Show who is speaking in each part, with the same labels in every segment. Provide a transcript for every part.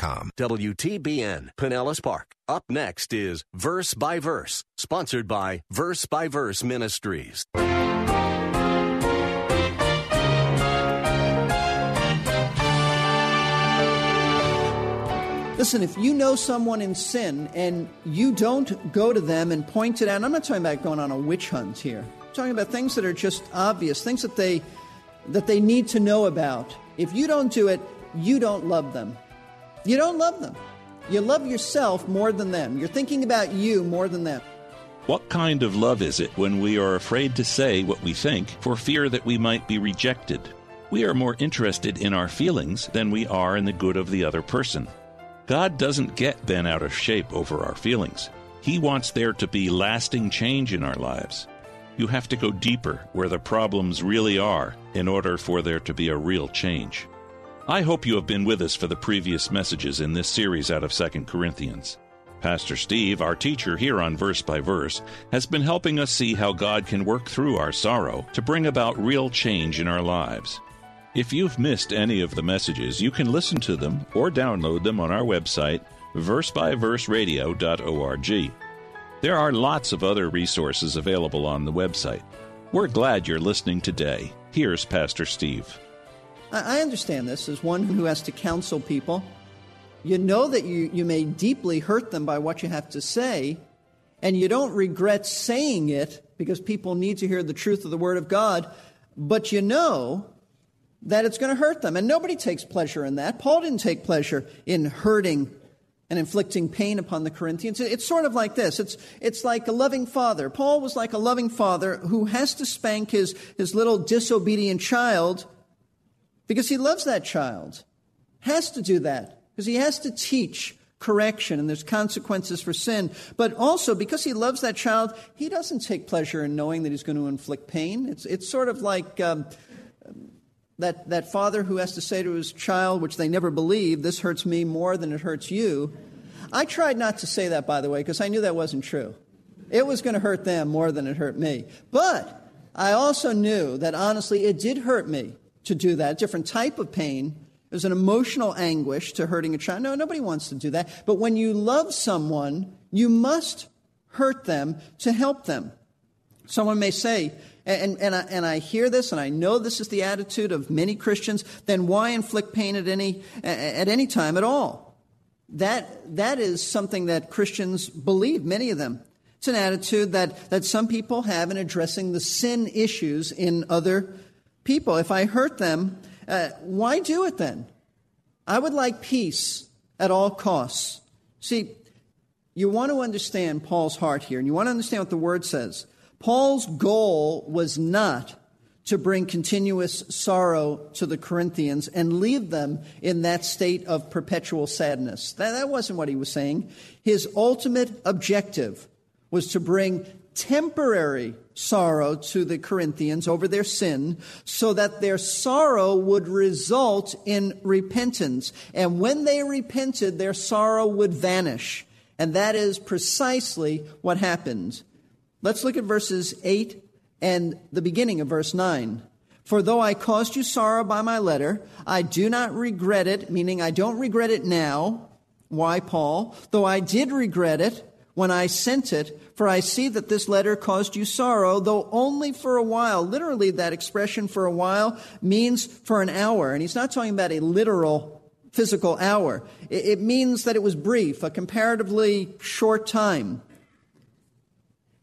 Speaker 1: WTBN Pinellas Park. Up next is Verse by Verse, sponsored by Verse by Verse Ministries.
Speaker 2: Listen, if you know someone in sin and you don't go to them and point it out, I'm not talking about going on a witch hunt here. I'm talking about things that are just obvious, things that they that they need to know about. If you don't do it, you don't love them. You don't love them. You love yourself more than them. You're thinking about you more than them.
Speaker 3: What kind of love is it when we are afraid to say what we think for fear that we might be rejected? We are more interested in our feelings than we are in the good of the other person. God doesn't get bent out of shape over our feelings. He wants there to be lasting change in our lives. You have to go deeper where the problems really are in order for there to be a real change. I hope you have been with us for the previous messages in this series out of 2 Corinthians. Pastor Steve, our teacher here on Verse by Verse, has been helping us see how God can work through our sorrow to bring about real change in our lives. If you've missed any of the messages, you can listen to them or download them on our website, versebyverseradio.org. There are lots of other resources available on the website. We're glad you're listening today. Here's Pastor Steve.
Speaker 2: I understand this as one who has to counsel people. You know that you, you may deeply hurt them by what you have to say, and you don't regret saying it because people need to hear the truth of the Word of God, but you know that it's going to hurt them. And nobody takes pleasure in that. Paul didn't take pleasure in hurting and inflicting pain upon the Corinthians. It's sort of like this. It's, it's like a loving father. Paul was like a loving father who has to spank his, his little disobedient child because he loves that child. Has to do that because he has to teach correction and there's consequences for sin. But also because he loves that child, he doesn't take pleasure in knowing that he's going to inflict pain. It's, it's sort of like um, that, that father who has to say to his child, which they never believe, this hurts me more than it hurts you. I tried not to say that, by the way, because I knew that wasn't true. It was going to hurt them more than it hurt me. But I also knew that honestly, it did hurt me to do that. Different type of pain. There's an emotional anguish to hurting a child. No, nobody wants to do that. But when you love someone, you must hurt them to help them. Someone may say, and, and, I, and I hear this, and I know this is the attitude of many Christians, then why inflict pain at any, at any time at all? That, that is something that Christians believe, many of them. It's an attitude that, that some people have in addressing the sin issues in other people. If I hurt them, uh, why do it then? I would like peace at all costs. See, you want to understand Paul's heart here, and you want to understand what the word says. Paul's goal was not to bring continuous sorrow to the Corinthians and leave them in that state of perpetual sadness. That, that wasn't what he was saying. His ultimate objective was to bring temporary sorrow to the Corinthians over their sin so that their sorrow would result in repentance. And when they repented, their sorrow would vanish. And that is precisely what happened. Let's look at verses 8 and the beginning of verse 9. For though I caused you sorrow by my letter, I do not regret it, meaning I don't regret it now. Why, Paul? Though I did regret it when I sent it, for I see that this letter caused you sorrow, though only for a while. Literally, that expression for a while means for an hour. And he's not talking about a literal physical hour. It means that it was brief, a comparatively short time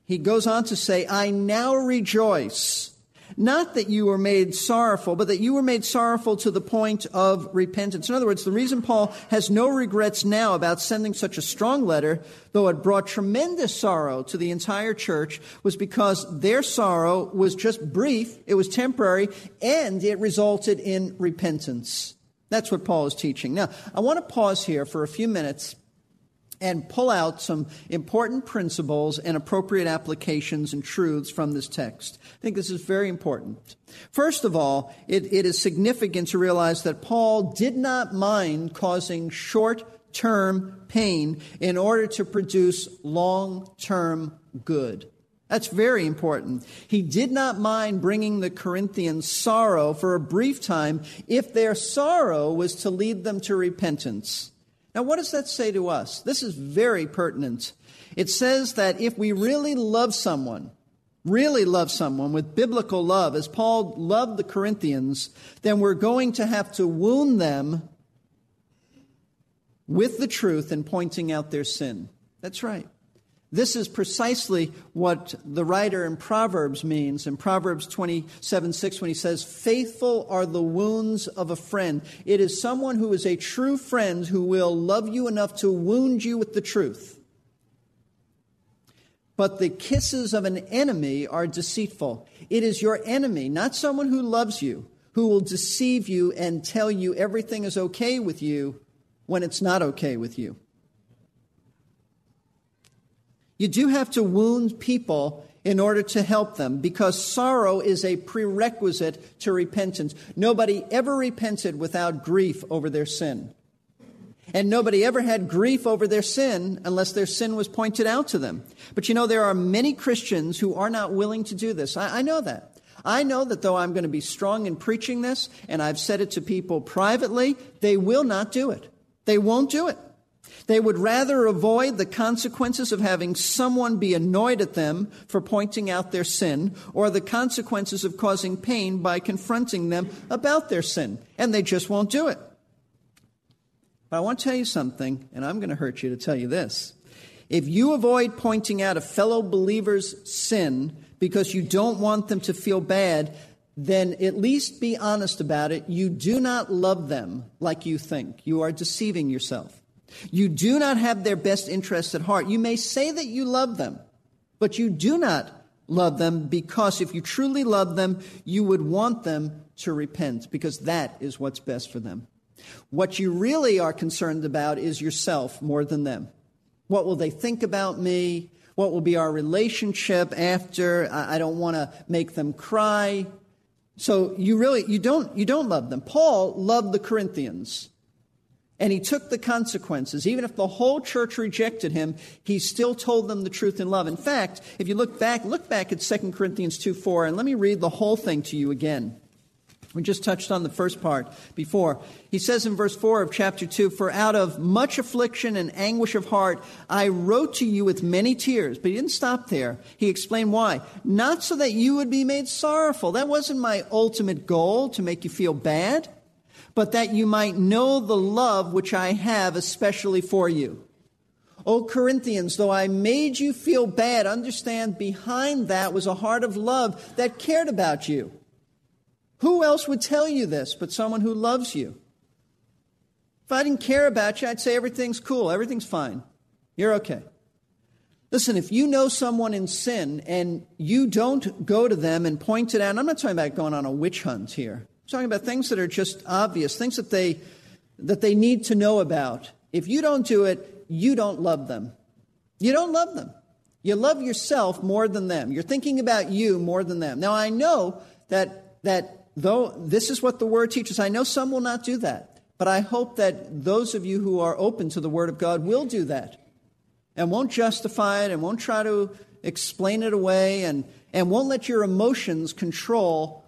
Speaker 2: he goes on to say, I now rejoice. Not that you were made sorrowful, but that you were made sorrowful to the point of repentance. In other words, the reason Paul has no regrets now about sending such a strong letter, though it brought tremendous sorrow to the entire church, was because their sorrow was just brief, it was temporary, and it resulted in repentance. That's what Paul is teaching. Now, I want to pause here for a few minutes and pull out some important principles and appropriate applications and truths from this text. I think this is very important. First of all, it, it is significant to realize that Paul did not mind causing short term pain in order to produce long term good. That's very important. He did not mind bringing the Corinthians sorrow for a brief time if their sorrow was to lead them to repentance. Now, what does that say to us? This is very pertinent. It says that if we really love someone, really love someone with biblical love, as Paul loved the Corinthians, then we're going to have to wound them with the truth and pointing out their sin. That's right. This is precisely what the writer in Proverbs means in Proverbs 27 6 when he says, Faithful are the wounds of a friend. It is someone who is a true friend who will love you enough to wound you with the truth. But the kisses of an enemy are deceitful. It is your enemy, not someone who loves you, who will deceive you and tell you everything is okay with you when it's not okay with you. You do have to wound people in order to help them because sorrow is a prerequisite to repentance. Nobody ever repented without grief over their sin. And nobody ever had grief over their sin unless their sin was pointed out to them. But you know, there are many Christians who are not willing to do this. I, I know that. I know that though I'm going to be strong in preaching this, and I've said it to people privately, they will not do it. They won't do it. They would rather avoid the consequences of having someone be annoyed at them for pointing out their sin or the consequences of causing pain by confronting them about their sin. And they just won't do it. But I want to tell you something, and I'm going to hurt you to tell you this. If you avoid pointing out a fellow believer's sin because you don't want them to feel bad, then at least be honest about it. You do not love them like you think. You are deceiving yourself. You do not have their best interests at heart. You may say that you love them, but you do not love them because if you truly love them, you would want them to repent because that is what's best for them. What you really are concerned about is yourself more than them. What will they think about me? What will be our relationship after? I don't want to make them cry. So you really you don't you don't love them. Paul loved the Corinthians. And he took the consequences. Even if the whole church rejected him, he still told them the truth in love. In fact, if you look back, look back at 2 Corinthians 2 4, and let me read the whole thing to you again. We just touched on the first part before. He says in verse 4 of chapter 2 For out of much affliction and anguish of heart, I wrote to you with many tears. But he didn't stop there. He explained why. Not so that you would be made sorrowful. That wasn't my ultimate goal, to make you feel bad but that you might know the love which I have especially for you. O Corinthians, though I made you feel bad, understand behind that was a heart of love that cared about you. Who else would tell you this but someone who loves you? If I didn't care about you, I'd say everything's cool, everything's fine. You're okay. Listen, if you know someone in sin and you don't go to them and point it out, I'm not talking about going on a witch hunt here. I'm talking about things that are just obvious, things that they, that they need to know about. If you don't do it, you don't love them. You don't love them. You love yourself more than them. You're thinking about you more than them. Now, I know that, that though this is what the Word teaches, I know some will not do that. But I hope that those of you who are open to the Word of God will do that and won't justify it and won't try to explain it away and, and won't let your emotions control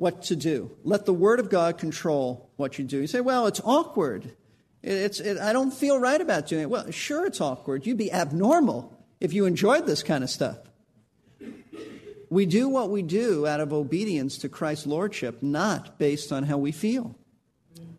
Speaker 2: what to do. Let the Word of God control what you do. You say, well, it's awkward. It's, it, I don't feel right about doing it. Well, sure, it's awkward. You'd be abnormal if you enjoyed this kind of stuff. We do what we do out of obedience to Christ's Lordship, not based on how we feel.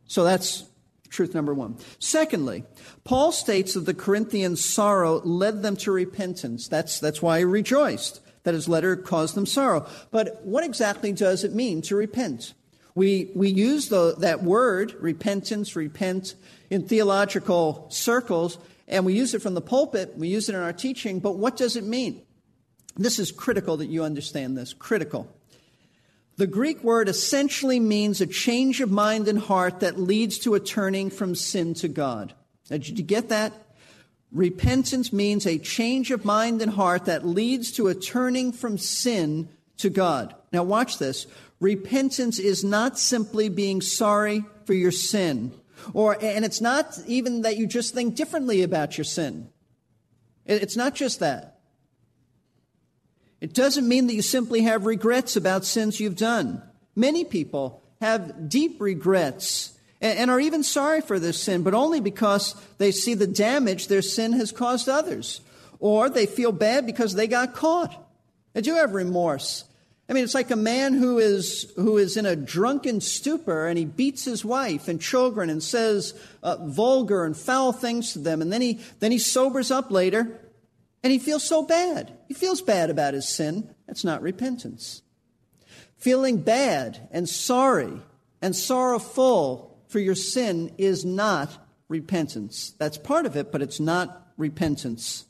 Speaker 2: So that's truth number one. Secondly, Paul states that the Corinthians' sorrow led them to repentance. That's, that's why he rejoiced that his letter caused them sorrow. But what exactly does it mean to repent? We, we use the, that word, repentance, repent, in theological circles, and we use it from the pulpit, we use it in our teaching, but what does it mean? This is critical that you understand this. Critical. The Greek word essentially means a change of mind and heart that leads to a turning from sin to God. Now, did you get that? Repentance means a change of mind and heart that leads to a turning from sin to God. Now, watch this. Repentance is not simply being sorry for your sin, or, and it's not even that you just think differently about your sin. It's not just that. It doesn't mean that you simply have regrets about sins you've done. Many people have deep regrets and, are even sorry for their sin, but only because they see the damage their sin has caused others. Or they feel bad because they got caught. They do have remorse. I mean, it's like a man who is, who is in a drunken stupor and he beats his wife and children and says uh, vulgar and foul things to them. And then he, then he sobers up later and he feels so bad. He feels bad about his sin. That's not repentance. Feeling bad and sorry and sorrowful for your sin is not repentance. That's part of it, but it's not repentance.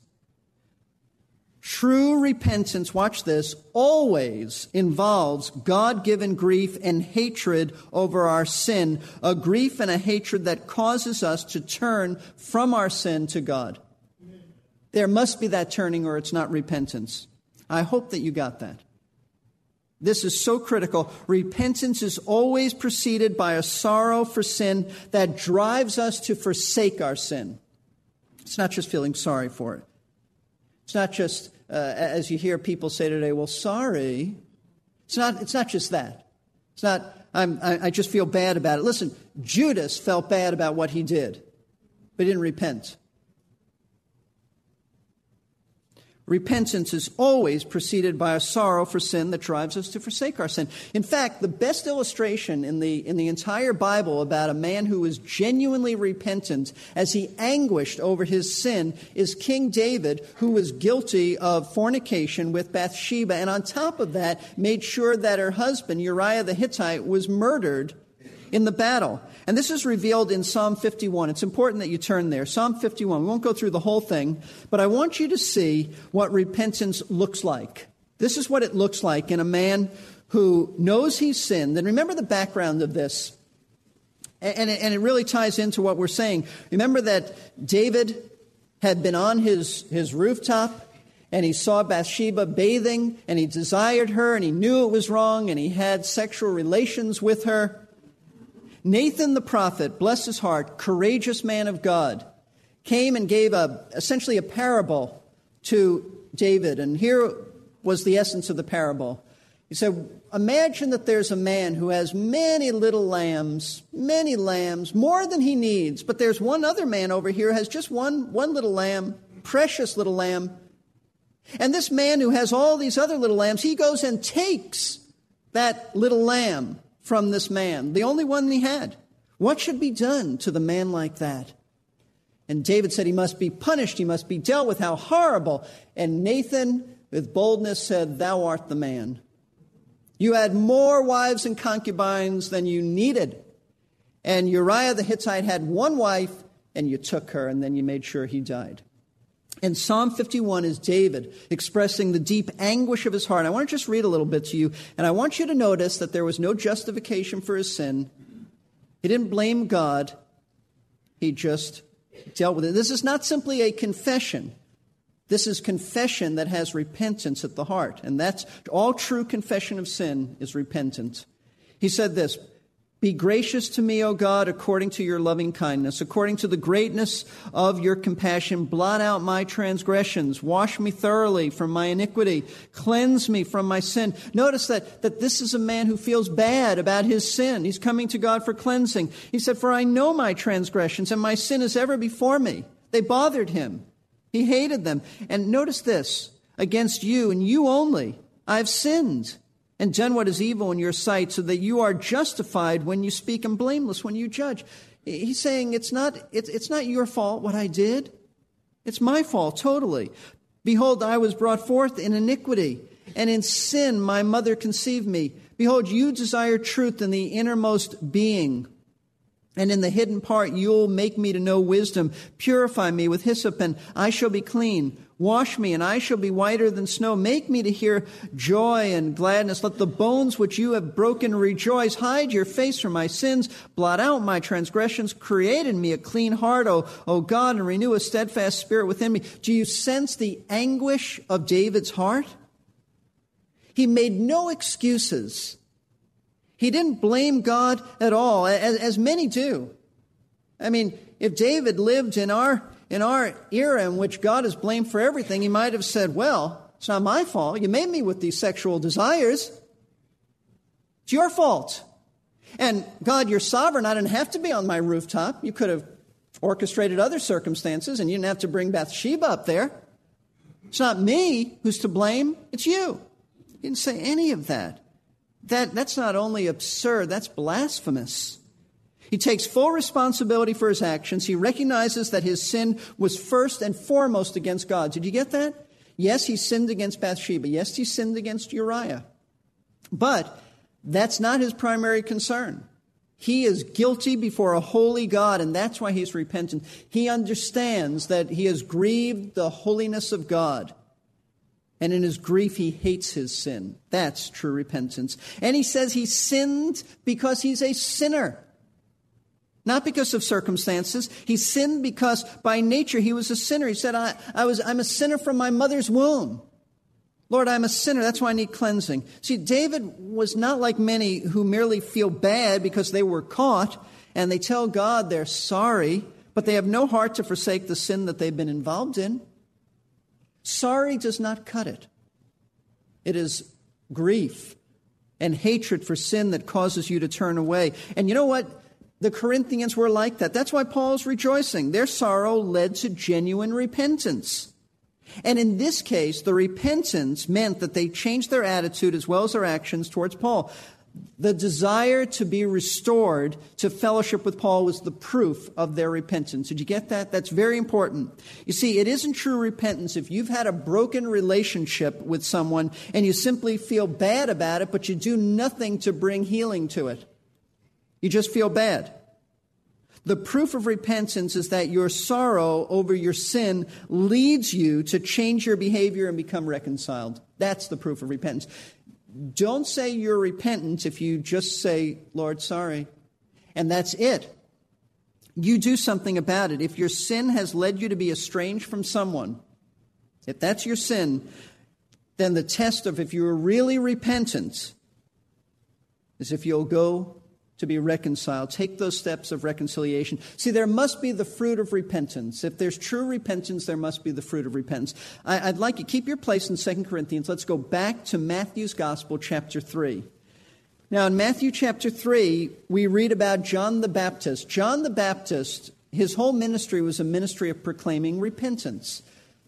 Speaker 2: True repentance, watch this, always involves God given grief and hatred over our sin, a grief and a hatred that causes us to turn from our sin to God. There must be that turning or it's not repentance. I hope that you got that. This is so critical. Repentance is always preceded by a sorrow for sin that drives us to forsake our sin. It's not just feeling sorry for it. It's not just, uh, as you hear people say today, well, sorry. It's not, it's not just that. It's not, I'm, I, I just feel bad about it. Listen, Judas felt bad about what he did, but he didn't repent. Repentance is always preceded by a sorrow for sin that drives us to forsake our sin. In fact, the best illustration in the, in the entire Bible about a man who was genuinely repentant as he anguished over his sin is King David, who was guilty of fornication with Bathsheba, and on top of that, made sure that her husband, Uriah the Hittite, was murdered in the battle. And this is revealed in Psalm 51. It's important that you turn there. Psalm 51. We won't go through the whole thing, but I want you to see what repentance looks like. This is what it looks like in a man who knows he's sinned. And remember the background of this. And it, and it really ties into what we're saying. Remember that David had been on his, his rooftop and he saw Bathsheba bathing and he desired her and he knew it was wrong and he had sexual relations with her. Nathan the prophet, bless his heart, courageous man of God, came and gave a, essentially a parable to David. And here was the essence of the parable. He said, Imagine that there's a man who has many little lambs, many lambs, more than he needs, but there's one other man over here has just one, one little lamb, precious little lamb. And this man who has all these other little lambs, he goes and takes that little lamb from this man, the only one he had. What should be done to the man like that? And David said he must be punished, he must be dealt with. How horrible. And Nathan, with boldness, said, Thou art the man. You had more wives and concubines than you needed. And Uriah the Hittite had one wife, and you took her, and then you made sure he died. And Psalm 51 is David expressing the deep anguish of his heart. I want to just read a little bit to you, and I want you to notice that there was no justification for his sin. He didn't blame God, he just dealt with it. This is not simply a confession. This is confession that has repentance at the heart. And that's all true confession of sin is repentance. He said this be gracious to me, O God, according to your loving kindness, according to the greatness of your compassion. Blot out my transgressions. Wash me thoroughly from my iniquity. Cleanse me from my sin. Notice that, that this is a man who feels bad about his sin. He's coming to God for cleansing. He said, For I know my transgressions, and my sin is ever before me. They bothered him. He hated them. And notice this against you and you only, I've sinned and done what is evil in your sight, so that you are justified when you speak and blameless when you judge. He's saying it's not, it's, it's not your fault what I did. It's my fault, totally. Behold, I was brought forth in iniquity, and in sin my mother conceived me. Behold, you desire truth in the innermost being. And in the hidden part, you'll make me to know wisdom. Purify me with hyssop, and I shall be clean. Wash me, and I shall be whiter than snow. Make me to hear joy and gladness. Let the bones which you have broken rejoice. Hide your face from my sins. Blot out my transgressions. Create in me a clean heart, O, o God, and renew a steadfast spirit within me. Do you sense the anguish of David's heart? He made no excuses. He didn't blame God at all, as, as many do. I mean, if David lived in our, in our era in which God is blamed for everything, he might have said, Well, it's not my fault. You made me with these sexual desires. It's your fault. And God, you're sovereign. I didn't have to be on my rooftop. You could have orchestrated other circumstances and you didn't have to bring Bathsheba up there. It's not me who's to blame, it's you. He didn't say any of that. That, that's not only absurd, that's blasphemous. He takes full responsibility for his actions. He recognizes that his sin was first and foremost against God. Did you get that? Yes, he sinned against Bathsheba. Yes, he sinned against Uriah. But that's not his primary concern. He is guilty before a holy God, and that's why he's repentant. He understands that he has grieved the holiness of God. And in his grief, he hates his sin. That's true repentance. And he says he sinned because he's a sinner. Not because of circumstances. He sinned because by nature he was a sinner. He said, I, I was, I'm a sinner from my mother's womb. Lord, I'm a sinner. That's why I need cleansing. See, David was not like many who merely feel bad because they were caught and they tell God they're sorry, but they have no heart to forsake the sin that they've been involved in. Sorry does not cut it. It is grief and hatred for sin that causes you to turn away. And you know what? The Corinthians were like that. That's why Paul's rejoicing. Their sorrow led to genuine repentance. And in this case, the repentance meant that they changed their attitude as well as their actions towards Paul. The desire to be restored to fellowship with Paul was the proof of their repentance. Did you get that? That's very important. You see, it isn't true repentance if you've had a broken relationship with someone and you simply feel bad about it, but you do nothing to bring healing to it. You just feel bad. The proof of repentance is that your sorrow over your sin leads you to change your behavior and become reconciled. That's the proof of repentance. Don't say you're repentant if you just say, Lord, sorry. And that's it. You do something about it. If your sin has led you to be estranged from someone, if that's your sin, then the test of if you're really repentant is if you'll go to be reconciled. Take those steps of reconciliation. See, there must be the fruit of repentance. If there's true repentance, there must be the fruit of repentance. I, would like you keep your place in 2 Corinthians. Let's go back to Matthew's Gospel, chapter 3. Now, in Matthew chapter 3, we read about John the Baptist. John the Baptist, his whole ministry was a ministry of proclaiming repentance.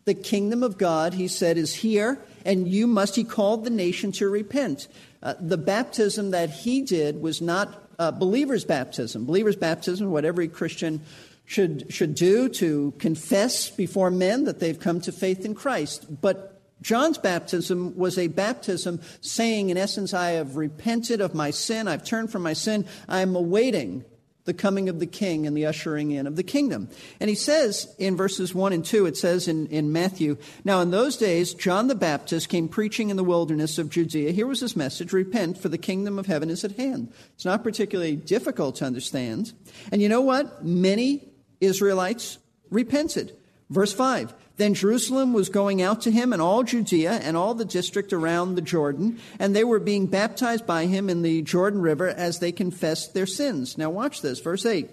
Speaker 2: The kingdom of God, he said, is here, and you must, he called the nation to repent. Uh, the baptism that he did was not uh, believer's baptism. Believer's baptism, what every Christian should, should do to confess before men that they've come to faith in Christ. But John's baptism was a baptism saying, in essence, I have repented of my sin, I've turned from my sin, I am awaiting the coming of the king and the ushering in of the kingdom. And he says in verses 1 and 2, it says in, in Matthew, Now in those days, John the Baptist came preaching in the wilderness of Judea. Here was his message Repent, for the kingdom of heaven is at hand. It's not particularly difficult to understand. And you know what? Many Israelites repented. Verse 5 then Jerusalem was going out to him, and all Judea and all the district around the Jordan, and they were being baptized by him in the Jordan River as they confessed their sins. Now, watch this, verse 8.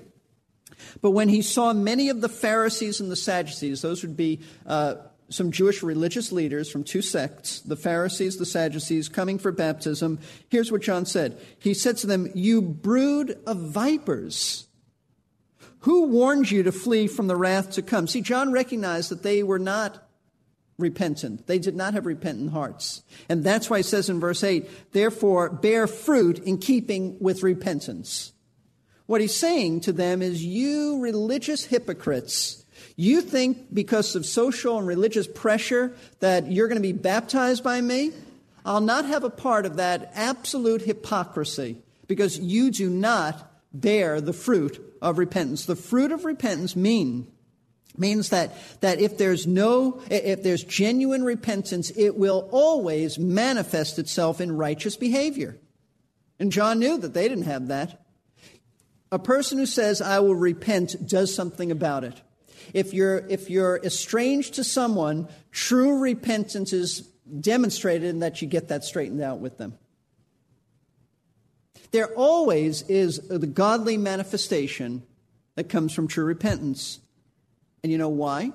Speaker 2: But when he saw many of the Pharisees and the Sadducees, those would be uh, some Jewish religious leaders from two sects, the Pharisees, the Sadducees, coming for baptism, here's what John said. He said to them, You brood of vipers. Who warned you to flee from the wrath to come? See, John recognized that they were not repentant. They did not have repentant hearts. And that's why he says in verse 8, therefore bear fruit in keeping with repentance. What he's saying to them is, you religious hypocrites, you think because of social and religious pressure that you're going to be baptized by me? I'll not have a part of that absolute hypocrisy because you do not bear the fruit of repentance. The fruit of repentance mean means that, that if there's no if there's genuine repentance it will always manifest itself in righteous behavior. And john knew that they didn't have that. A person who says i will repent does something about it. If you're if you're estranged to someone true repentance is demonstrated in that you get that straightened out with them there always is the godly manifestation that comes from true repentance. And you know why?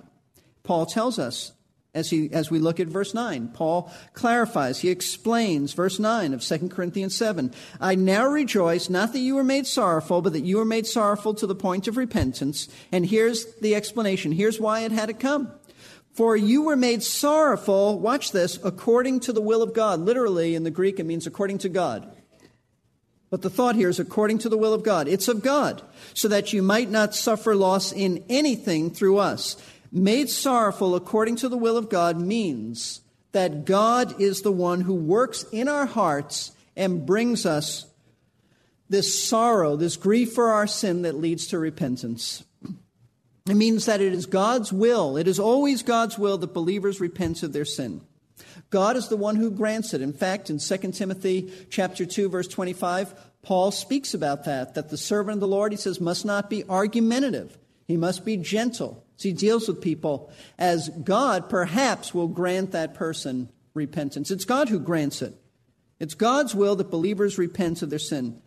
Speaker 2: Paul tells us as, he, as we look at verse 9. Paul clarifies, he explains, verse 9 of 2 Corinthians 7. I now rejoice, not that you were made sorrowful, but that you were made sorrowful to the point of repentance. And here's the explanation. Here's why it had to come. For you were made sorrowful, watch this, according to the will of God. Literally, in the Greek, it means according to God. But the thought here is according to the will of God. It's of God, so that you might not suffer loss in anything through us. Made sorrowful according to the will of God means that God is the one who works in our hearts and brings us this sorrow, this grief for our sin that leads to repentance. It means that it is God's will, it is always God's will that believers repent of their sin. God is the one who grants it. In fact, in 2 Timothy chapter 2 verse 25, Paul speaks about that that the servant of the Lord he says must not be argumentative. He must be gentle. So he deals with people as God perhaps will grant that person repentance. It's God who grants it. It's God's will that believers repent of their sin.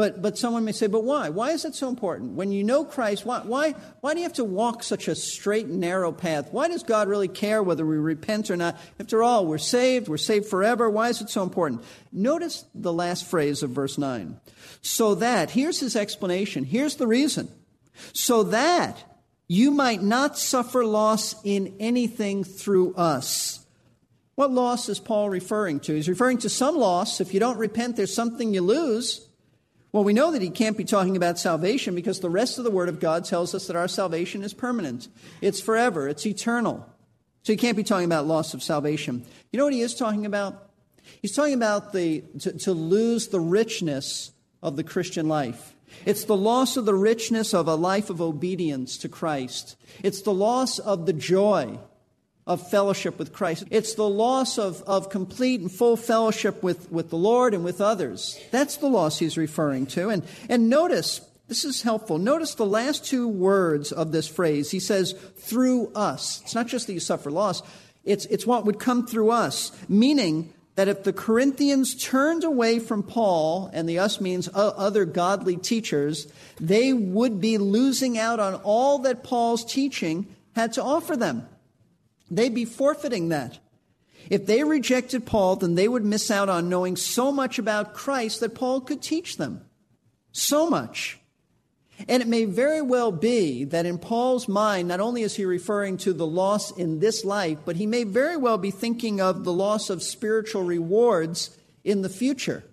Speaker 2: But, but someone may say, but why? Why is it so important? When you know Christ, why, why, why do you have to walk such a straight and narrow path? Why does God really care whether we repent or not? After all, we're saved, we're saved forever. Why is it so important? Notice the last phrase of verse 9. So that, here's his explanation, here's the reason. So that you might not suffer loss in anything through us. What loss is Paul referring to? He's referring to some loss. If you don't repent, there's something you lose. Well, we know that he can't be talking about salvation because the rest of the Word of God tells us that our salvation is permanent. It's forever. It's eternal. So he can't be talking about loss of salvation. You know what he is talking about? He's talking about the, to, to lose the richness of the Christian life. It's the loss of the richness of a life of obedience to Christ. It's the loss of the joy of fellowship with Christ. It's the loss of, of complete and full fellowship with, with the Lord and with others. That's the loss he's referring to. And, and notice, this is helpful. Notice the last two words of this phrase. He says, through us. It's not just that you suffer loss, it's, it's what would come through us, meaning that if the Corinthians turned away from Paul, and the us means other godly teachers, they would be losing out on all that Paul's teaching had to offer them. They'd be forfeiting that. If they rejected Paul, then they would miss out on knowing so much about Christ that Paul could teach them. So much. And it may very well be that in Paul's mind, not only is he referring to the loss in this life, but he may very well be thinking of the loss of spiritual rewards in the future.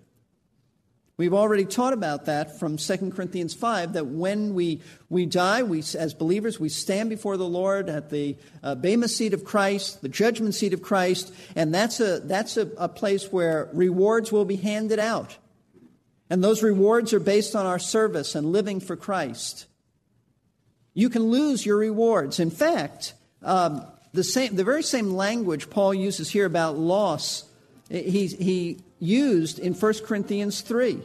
Speaker 2: We've already taught about that from 2 Corinthians 5 that when we, we die, we, as believers, we stand before the Lord at the uh, Bema seat of Christ, the judgment seat of Christ, and that's, a, that's a, a place where rewards will be handed out. And those rewards are based on our service and living for Christ. You can lose your rewards. In fact, um, the, same, the very same language Paul uses here about loss, he, he used in 1 Corinthians 3.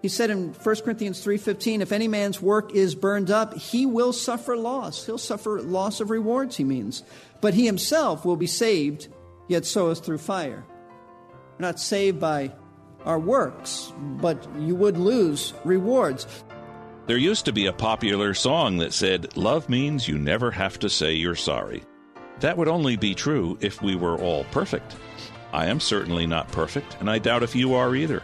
Speaker 2: He said in 1 Corinthians 3:15, if any man's work is burned up, he will suffer loss. He'll suffer loss of rewards, he means. But he himself will be saved, yet so is through fire. We're not saved by our works, but you would lose rewards.
Speaker 3: There used to be a popular song that said, Love means you never have to say you're sorry. That would only be true if we were all perfect. I am certainly not perfect, and I doubt if you are either.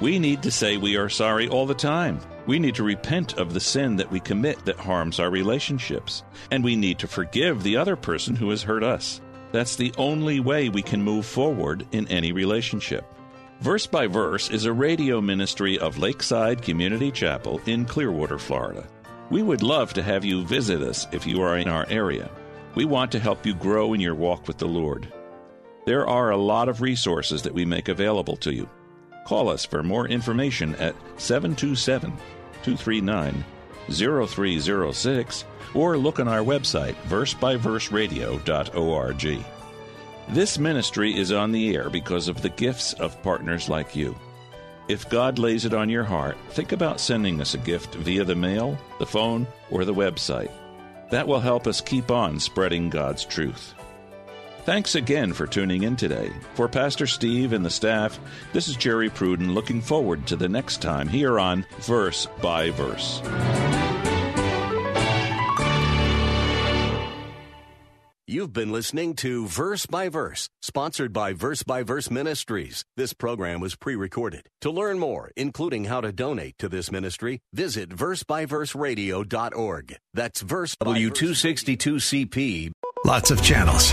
Speaker 3: We need to say we are sorry all the time. We need to repent of the sin that we commit that harms our relationships. And we need to forgive the other person who has hurt us. That's the only way we can move forward in any relationship. Verse by Verse is a radio ministry of Lakeside Community Chapel in Clearwater, Florida. We would love to have you visit us if you are in our area. We want to help you grow in your walk with the Lord. There are a lot of resources that we make available to you. Call us for more information at 727 239 0306 or look on our website, versebyverseradio.org. This ministry is on the air because of the gifts of partners like you. If God lays it on your heart, think about sending us a gift via the mail, the phone, or the website. That will help us keep on spreading God's truth. Thanks again for tuning in today. For Pastor Steve and the staff, this is Jerry Pruden looking forward to the next time here on Verse by Verse.
Speaker 1: You've been listening to Verse by Verse, sponsored by Verse by Verse Ministries. This program was pre recorded. To learn more, including how to donate to this ministry, visit versebyverseradio.org. That's verse W262CP.
Speaker 4: Lots of channels,